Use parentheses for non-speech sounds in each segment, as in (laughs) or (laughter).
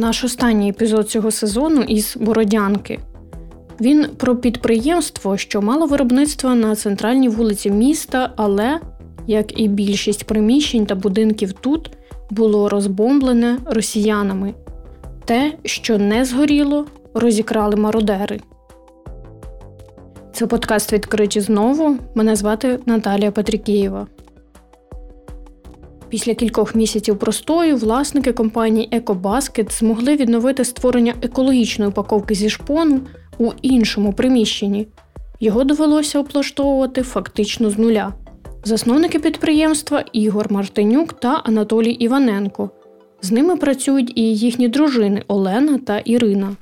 наш останній епізод цього сезону із Бородянки. Він про підприємство, що мало виробництва на центральній вулиці міста, але, як і більшість приміщень та будинків тут, було розбомблене росіянами. Те, що не згоріло, розікрали мародери. Це подкаст відкриті знову. Мене звати Наталія Патрікієва. Після кількох місяців простою власники компанії Екобаскет змогли відновити створення екологічної упаковки зі шпону у іншому приміщенні. Його довелося облаштовувати фактично з нуля. Засновники підприємства Ігор Мартинюк та Анатолій Іваненко. З ними працюють і їхні дружини Олена та Ірина.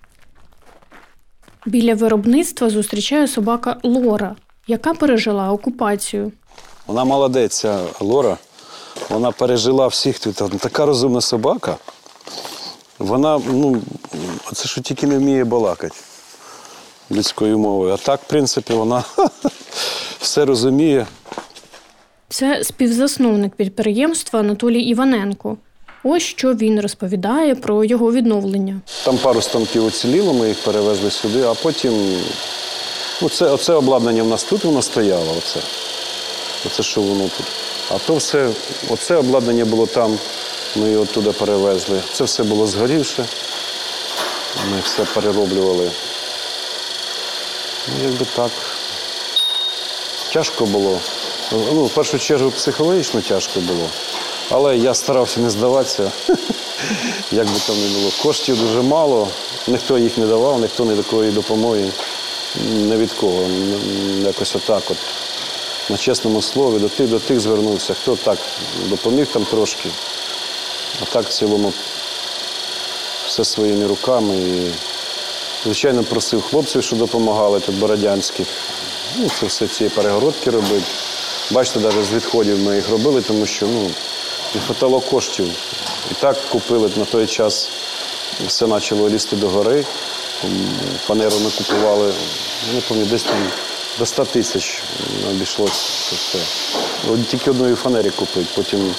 Біля виробництва зустрічає собака Лора, яка пережила окупацію. Вона молодець, Лора. Вона пережила всіх тут. Така розумна собака. Вона, ну, це що тільки не вміє балакати людською мовою. А так, в принципі, вона (laughs) все розуміє. Це співзасновник підприємства Анатолій Іваненко. Ось що він розповідає про його відновлення. Там пару станків уціліло, ми їх перевезли сюди, а потім ну, це, оце обладнання в нас тут воно стояло. Оце. Оце що воно тут. А то все, оце обладнання було там, ми його туди перевезли. Це все було згорівше. Ми все перероблювали. Ну, якби так. Тяжко було. Ну, В першу чергу психологічно тяжко було. Але я старався не здаватися. (laughs) Як би там не було. Коштів дуже мало, ніхто їх не давав, ніхто ні такої допомоги, не від кого. Якось отак от. На чесному слові, до тих, до тих звернувся, хто так допоміг там трошки. А так в цілому все своїми руками. І, звичайно, просив хлопців, що допомагали тут бородянських. Ну, Це все ці перегородки робити. Бачите, навіть з відходів ми їх робили, тому що ну, не хватало коштів. І так купили на той час, все почало лізти до гори. Фанеру ми купували, не пам'ятаю, десь там до 100 тисяч обійшлося все. Тільки одної фанери купити, потім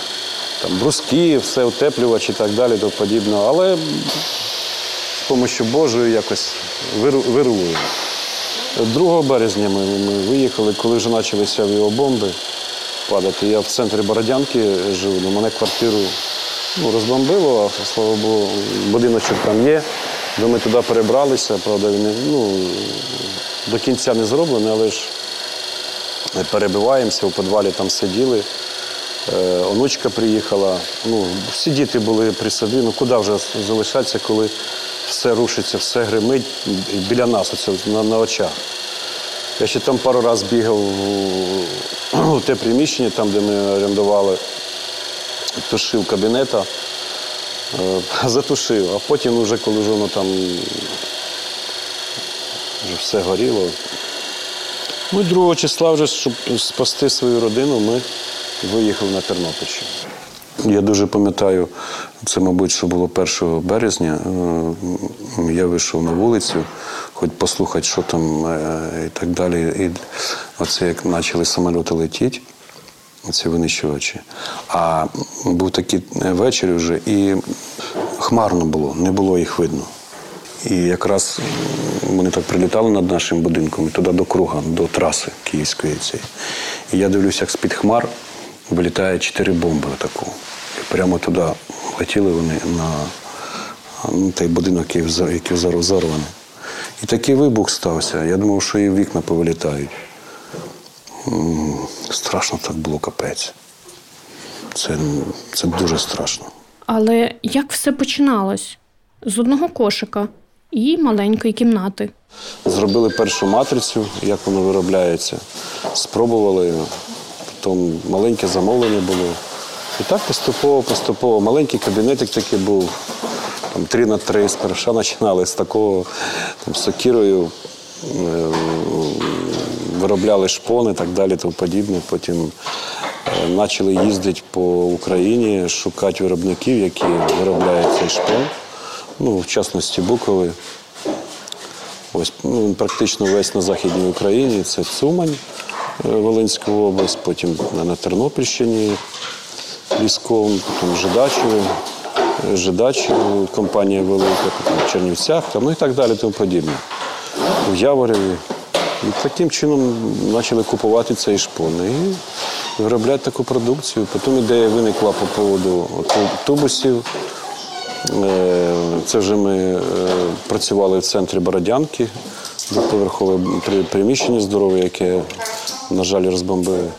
там бруски, все утеплювач і так далі, то подібне. Але з допомогою Божою якось вируємо. 2 березня ми, ми виїхали, коли вже почалися авіабомби падати. Я в центрі Бородянки живу, у мене квартиру ну, розбомбило, а слава Богу, будиночок там є. Де ми туди перебралися, правда, ну, до кінця не зроблений, але ж перебиваємося, у підвалі там сиділи. Е, онучка приїхала. Ну, Всі діти були при собі, ну куди вже залишатися, коли все рушиться, все гримить біля нас, оце, на, на очах. Я ще там пару разів бігав (clears throat) у те приміщення, там, де ми орендували, тушив кабінета, затушив, а потім, вже, коли воно там вже все горіло. Ну, 2 числа, вже, щоб спасти свою родину, ми виїхали на Тернопільщину. Я дуже пам'ятаю, це, мабуть, що було 1 березня. Е, я вийшов на вулицю, хоч послухати, що там е, і так далі. І оце як почали самоліти летіти, ці винищувачі. А був такий вечір вже, і хмарно було, не було їх видно. І якраз вони так прилітали над нашим будинком і туди до круга, до траси Київської цієї. І я дивлюся, як з-під хмар вилітає чотири бомби таку. І прямо туди летіли вони на ну, той будинок, який зараз зарваний. І такий вибух стався. Я думав, що і вікна повилітають. Страшно так було капець. Це, Це дуже страшно. Але як все починалось? З одного кошика і маленької кімнати. Зробили першу матрицю, як воно виробляється. Спробували, потім маленьке замовлення було. І так поступово-поступово. Маленький кабінетик такий був, там 3 на 3 сперша починали з такого там, сокірою, е, виробляли шпони так далі, тому подібне. Потім е, почали їздити по Україні, шукати виробників, які виробляють цей шпон ну, в частності Букови. Ось ну, практично весь на Західній Україні. Це Цумань, е, Волинська область, потім на Тернопільщині, Лісковим, потім Жидачеве. Жидач, е, компанія велика, потім в Чернівцях, там, ну і так далі, тому подібне. В Яворові. І таким чином почали купувати цей шпон і виробляти таку продукцію. Потім ідея виникла по поводу автобусів. Е, Це вже ми е, працювали в центрі Бородянки, двоповерхове при- приміщення здорове, яке, на жаль, розбомбили.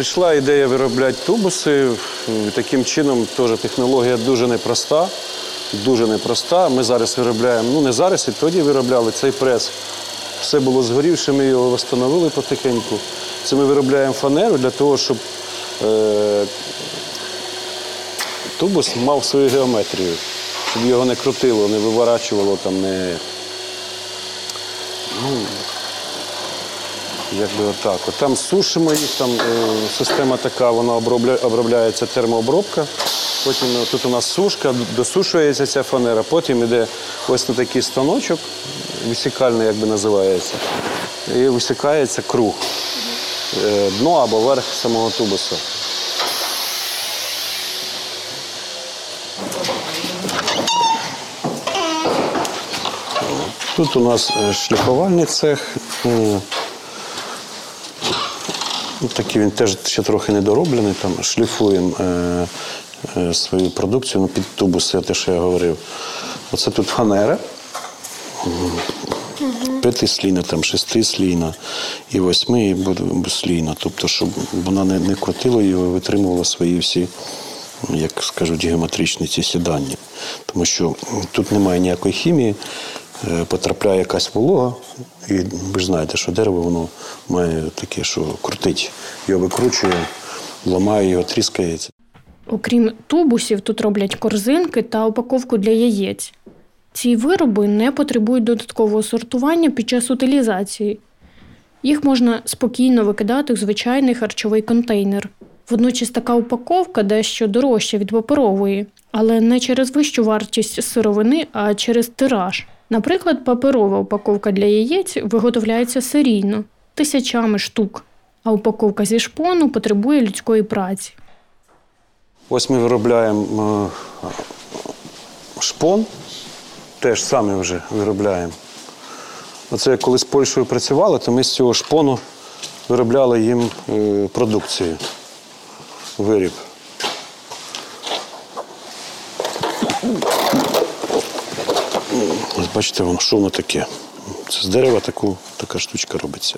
Прийшла ідея виробляти тубуси. Таким чином теж технологія дуже непроста. Дуже непроста. Ми зараз виробляємо, ну не зараз, і тоді виробляли цей прес. Все було згорівше, ми його встановили потихеньку. Це ми виробляємо фанеру для того, щоб е, тубус мав свою геометрію, щоб його не крутило, не виворачувало там, не. Ну, Якби отак. От там сушимо їх, там е, система така, вона обробля, обробляється термообробка. Потім е, тут у нас сушка, досушується ця фанера, потім йде ось на такий станочок, висікальний, як би називається, і висікається круг. Е, Дно або верх самого тубуса. Тут у нас шліфувальний цех. Ну, Такий він теж ще трохи недороблений. Там шліфуємо е, е, свою продукцію ну, під тубуси, те, що я говорив. Оце тут фанера. П'ятислійна, там шестислійна і восьми і буслійна. Тобто, щоб вона не, не крутила його, витримувала свої всі, як скажуть, геометричні ці сідання. Тому що тут немає ніякої хімії, потрапляє якась волога, і ви ж знаєте, що дерево воно має таке, що крутить. Його викручує, ламає його, тріскається. Окрім тубусів, тут роблять корзинки та упаковку для яєць. Ці вироби не потребують додаткового сортування під час утилізації. Їх можна спокійно викидати в звичайний харчовий контейнер. Водночас така упаковка дещо дорожча від паперової, але не через вищу вартість сировини, а через тираж. Наприклад, паперова упаковка для яєць виготовляється серійно тисячами штук, а упаковка зі шпону потребує людської праці. Ось ми виробляємо е, шпон, теж самі вже виробляємо. Оце коли з Польщею працювали, то ми з цього шпону виробляли їм е, продукцію, виріб. Бачите, воно, що воно таке. Це з дерева таку, така штучка робиться.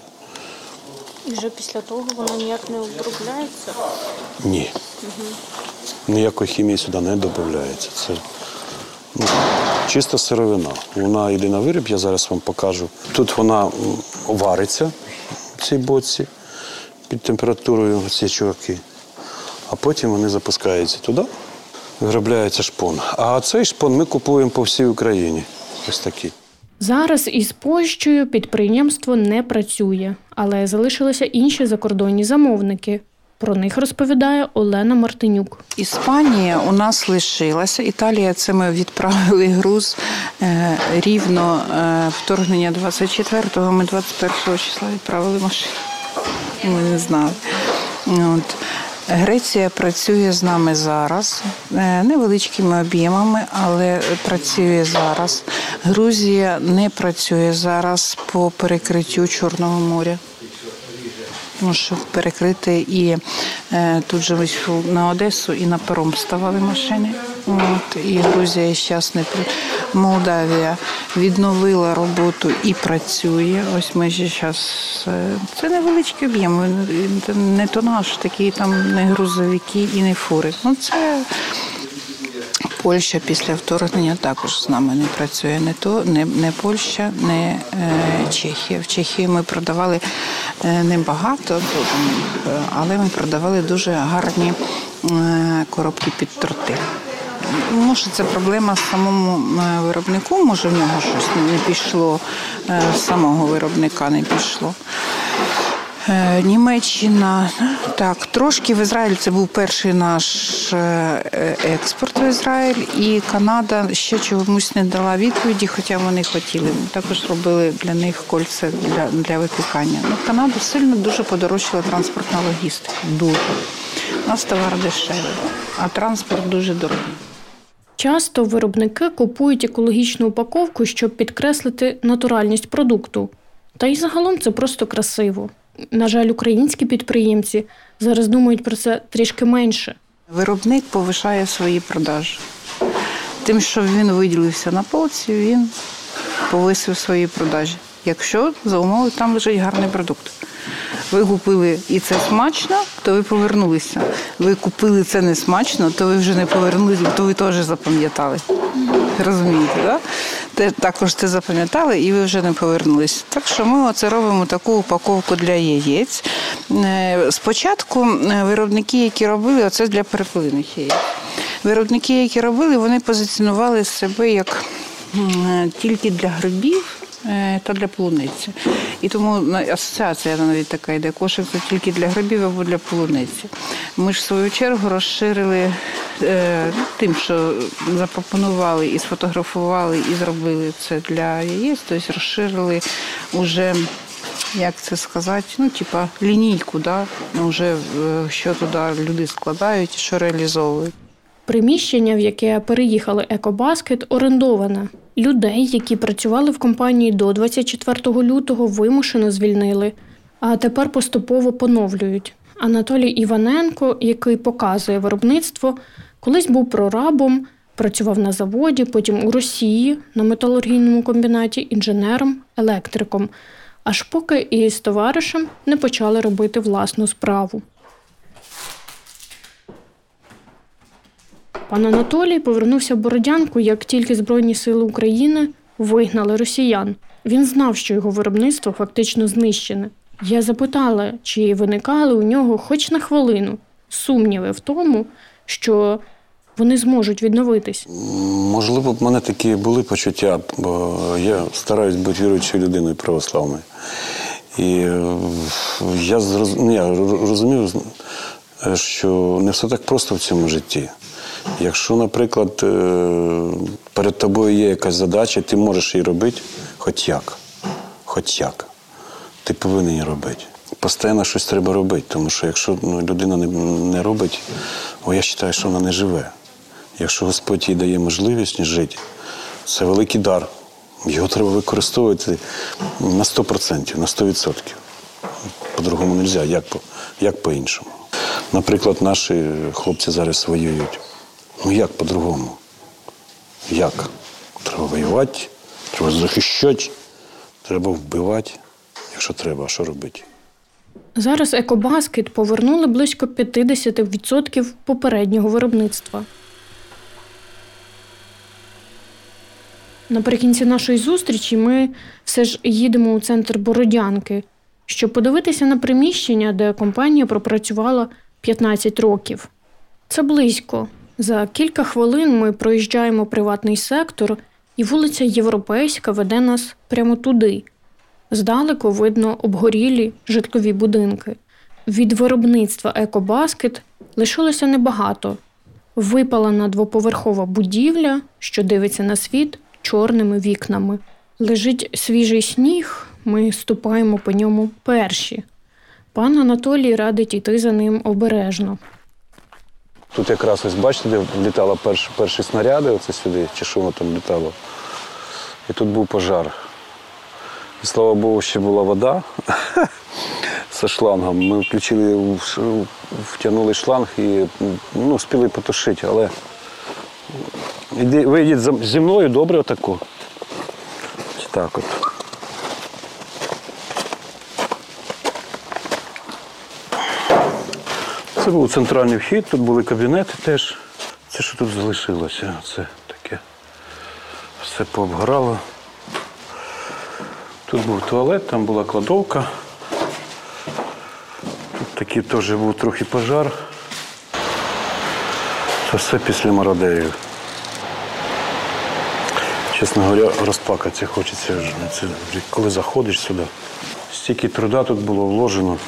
І вже після того воно ніяк не обробляється. Ні. Ніякої хімії сюди не додається. Це ну, чиста сировина. Вона йде на виріб, я зараз вам покажу. Тут вона вариться в цій боці під температурою ці чуваки. А потім вони запускаються туди, виробляється шпон. А цей шпон ми купуємо по всій Україні. Ось такий. Зараз із Польщею підприємство не працює, але залишилися інші закордонні замовники. Про них розповідає Олена Мартинюк. Іспанія у нас лишилася. Італія це ми відправили груз е, рівно е, вторгнення 24-го. Ми 21 числа відправили машину. Ми не знали. От. Греція працює з нами зараз е, невеличкими об'ємами, але працює зараз. Грузія не працює зараз по перекриттю Чорного моря. Ну, щоб перекрити і е, тут же ось на Одесу і на паром ставали машини. От, і Грузія зараз не Молдавія відновила роботу і працює. Ось ми ще зараз. Це невеличкий об'єм, це не тонаж, такі там не грузовики і не фури. Ну це Польща після вторгнення також з нами не працює. Не то не, не Польща, не е, Чехія. В Чехії ми продавали е, небагато, е, але ми продавали дуже гарні е, коробки під торти. Може, це проблема самому е, виробнику, може в нього щось не- пішло, е, самого виробника не пішло. Е, Німеччина так трошки в Ізраїль це був перший наш експорт в Ізраїль, і Канада ще чомусь не дала відповіді, хоча вони хотіли. Ми також робили для них кольце для, для випікання. Ну, Канаду сильно дуже подорожчала транспортна логістика. Дуже у нас товар дешевий, а транспорт дуже дорогий. Часто виробники купують екологічну упаковку, щоб підкреслити натуральність продукту. Та й загалом це просто красиво. На жаль, українські підприємці зараз думають про це трішки менше. Виробник повишає свої продажі. Тим, що він виділився на полці, він повисив свої продажі. Якщо за умови там лежить гарний продукт. Ви купили і це смачно, то ви повернулися. Ви купили це не смачно, то ви вже не повернулися, то ви теж запам'ятали. Розумієте, да? Те, також це запам'ятали і ви вже не повернулись. Так що ми оце робимо таку упаковку для яєць. Е, Спочатку е, виробники, які робили, оце для перепелиних яєць. Виробники, які робили, вони позиціонували себе як тільки для грибів е, та для полуниці. І тому асоціація навіть така йде. Кошик це тільки для грибів або для полуниці. Ми ж в свою чергу розширили е, тим, що запропонували і сфотографували, і зробили це для яєць, тобто розширили уже. Як це сказати? Ну, типа лінійку, да? вже е, що туди люди складають що реалізовують. Приміщення, в яке переїхали Екобаскет, орендоване. Людей, які працювали в компанії до 24 лютого, вимушено звільнили, а тепер поступово поновлюють. Анатолій Іваненко, який показує виробництво, колись був прорабом, працював на заводі, потім у Росії на металургійному комбінаті інженером, електриком, аж поки із товаришем не почали робити власну справу. Пан Анатолій повернувся в Бородянку, як тільки Збройні сили України вигнали росіян. Він знав, що його виробництво фактично знищене. Я запитала, чи виникали у нього хоч на хвилину сумніви в тому, що вони зможуть відновитись. Можливо, в мене такі були почуття, бо я стараюсь бути віруючою людиною православною. І е, я, зроз... ну, я розумів, що не все так просто в цьому житті. Якщо, наприклад, е, перед тобою є якась задача, ти можеш її робити хоч як. Хоч як. Ти повинен її робити. Постійно щось треба робити, тому що якщо ну, людина не, не робить, о, я вважаю, що вона не живе. Якщо Господь їй дає можливість жити, це великий дар. Його треба використовувати на 100%, на 100%. По-другому не можна, як, по, як по-іншому. Наприклад, наші хлопці зараз воюють. Ну як по-другому? Як? Треба воювати, треба захищати, треба вбивати, якщо треба, а що робити? Зараз екобаскет повернули близько 50% попереднього виробництва. Наприкінці нашої зустрічі ми все ж їдемо у центр Бородянки, щоб подивитися на приміщення, де компанія пропрацювала 15 років. Це близько. За кілька хвилин ми проїжджаємо приватний сектор, і вулиця Європейська веде нас прямо туди. Здалеку видно обгорілі житлові будинки. Від виробництва Екобаскет лишилося небагато. Випалена двоповерхова будівля, що дивиться на світ чорними вікнами. Лежить свіжий сніг, ми ступаємо по ньому перші. Пан Анатолій радить іти за ним обережно. Тут якраз ось бачите, де літали перші, перші снаряди, оце сюди, чи що воно там літало. І тут був пожар. І слава Богу, ще була вода (laughs) зі шлангом. Ми включили, втягнули шланг і ну, спіли потушити, але іди, ви йдіть зі мною добре отаку. Ось Так от. Це був центральний вхід, тут були кабінети теж. Це що тут залишилося? Це таке. Все пообгорало. Тут був туалет, там була кладовка. Тут такий теж був трохи пожар. Це все після мародерів. Чесно говоря, розплакатися хочеться. коли заходиш сюди. Стільки труда тут було вложено.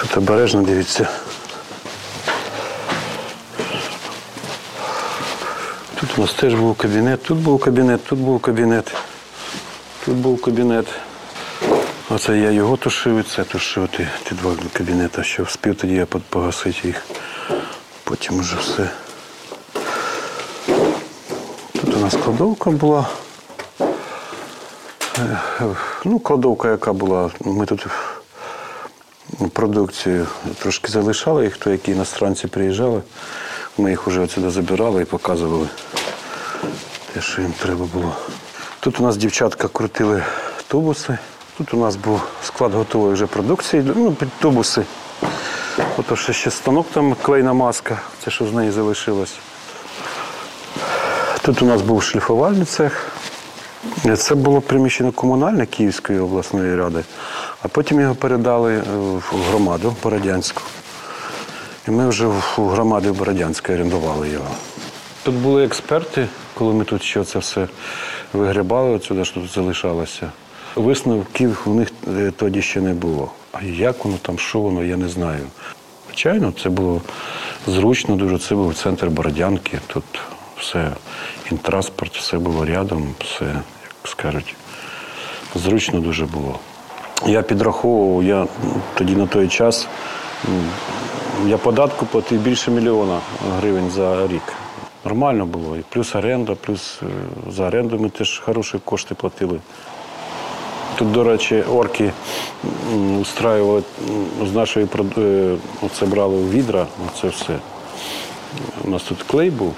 Тут обережно дивіться. Тут у нас теж був кабінет, тут був кабінет, тут був кабінет, тут був кабінет. Оце я його тушив, і це тушив, ті, ті два кабінети, що вспів тоді я погасити їх. Потім уже все. Тут у нас кладовка була. Ну, кладовка, яка була. Ми тут продукцію трошки залишали, і хто які іностранці приїжджали. Ми їх вже отсюди забирали і показували те, що їм треба було. Тут у нас дівчатка крутили тубуси. Тут у нас був склад готової вже продукції, ну, під тубуси. Ото ще, ще станок там клейна маска, це що з неї залишилось. Тут у нас був шліфувальний цех. Це було приміщення комунальне Київської обласної ради, а потім його передали е, в громаду Бородянську. І ми вже в громаді Бородянської орендували його. Тут були експерти, коли ми тут ще це все вигрібали, отсюди що тут залишалося. Висновків у них е, тоді ще не було. А як воно там, що воно, я не знаю. Звичайно, це було зручно дуже. Це був центр Бородянки. Тут все, інтранспорт, все було рядом, все, як скажуть, зручно дуже було. Я підраховував, я тоді на той час я податку платив більше мільйона гривень за рік. Нормально було. І плюс оренда, плюс е, за оренду ми теж хороші кошти платили. Тут, до речі, орки устраювали з нашої е, оце брали у відра, оце все. У нас тут клей був,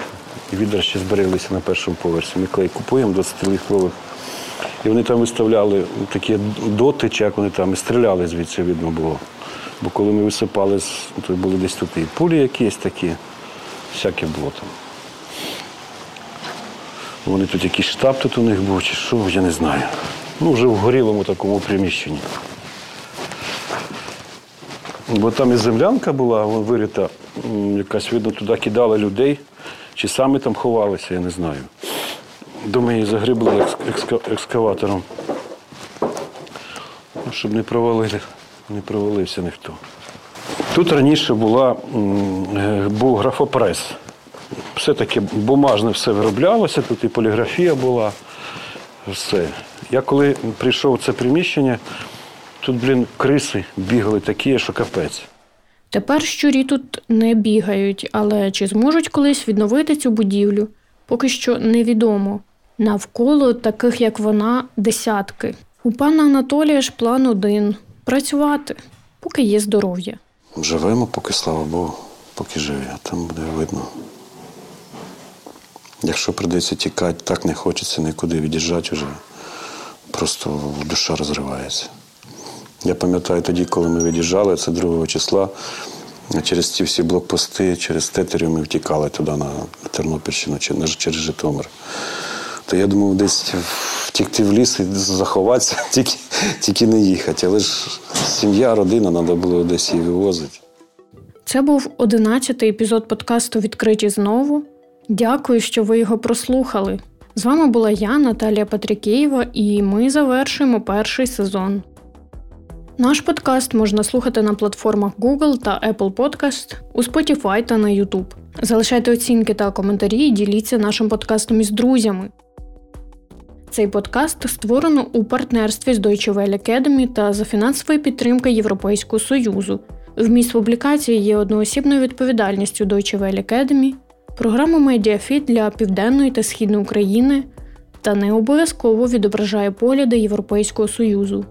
і відра ще збереглися на першому поверсі. Ми клей купуємо 20-літрових. І вони там виставляли такі доти, чи як вони там, і стріляли звідси, видно було. Бо коли ми висипали, то були десь тут і пулі якісь такі, всяке було там. Вони тут якийсь штаб тут у них був, чи що, я не знаю. Ну, вже в горілому такому приміщенні. Бо там і землянка була вирита, якась, видно, туди кидали людей, чи самі там ховалися, я не знаю. Думаю, її загрібли екскаватором. Ну, щоб не провалили, не провалився ніхто. Тут раніше була, е, був графопрес. Все-таки бумажне все вироблялося, тут і поліграфія була. Все. Я коли прийшов в це приміщення, тут, блін, криси бігали такі, що капець. Тепер щурі тут не бігають, але чи зможуть колись відновити цю будівлю, поки що невідомо. Навколо таких, як вона, десятки. У пана Анатолія ж план один працювати, поки є здоров'я. Живемо, поки слава Богу, поки живі, а там буде видно. Якщо прийдеться тікати, так не хочеться нікуди від'їжджати вже. Просто душа розривається. Я пам'ятаю тоді, коли ми від'їжджали, це 2 числа, через ці всі блокпости, через тетерів ми втікали туди на Тернопільщину, через Житомир. То я думав, десь втікти в ліс і заховатися, (laughs) тільки, тільки не їхати. Але ж сім'я, родина, треба було десь її вивозити. Це був одинадцятий епізод подкасту Відкриті знову. Дякую, що ви його прослухали. З вами була я, Наталія Патрікєєва, і ми завершуємо перший сезон. Наш подкаст можна слухати на платформах Google та Apple Podcast, у Spotify та на YouTube. Залишайте оцінки та коментарі і діліться нашим подкастом із друзями. Цей подкаст створено у партнерстві з Deutsche Welle Academy та за фінансової підтримки Європейського Союзу. Вміст публікації є одноосібною відповідальністю Deutsche Welle Academy, програма Медіафіт для Південної та Східної України та не обов'язково відображає погляди Європейського Союзу.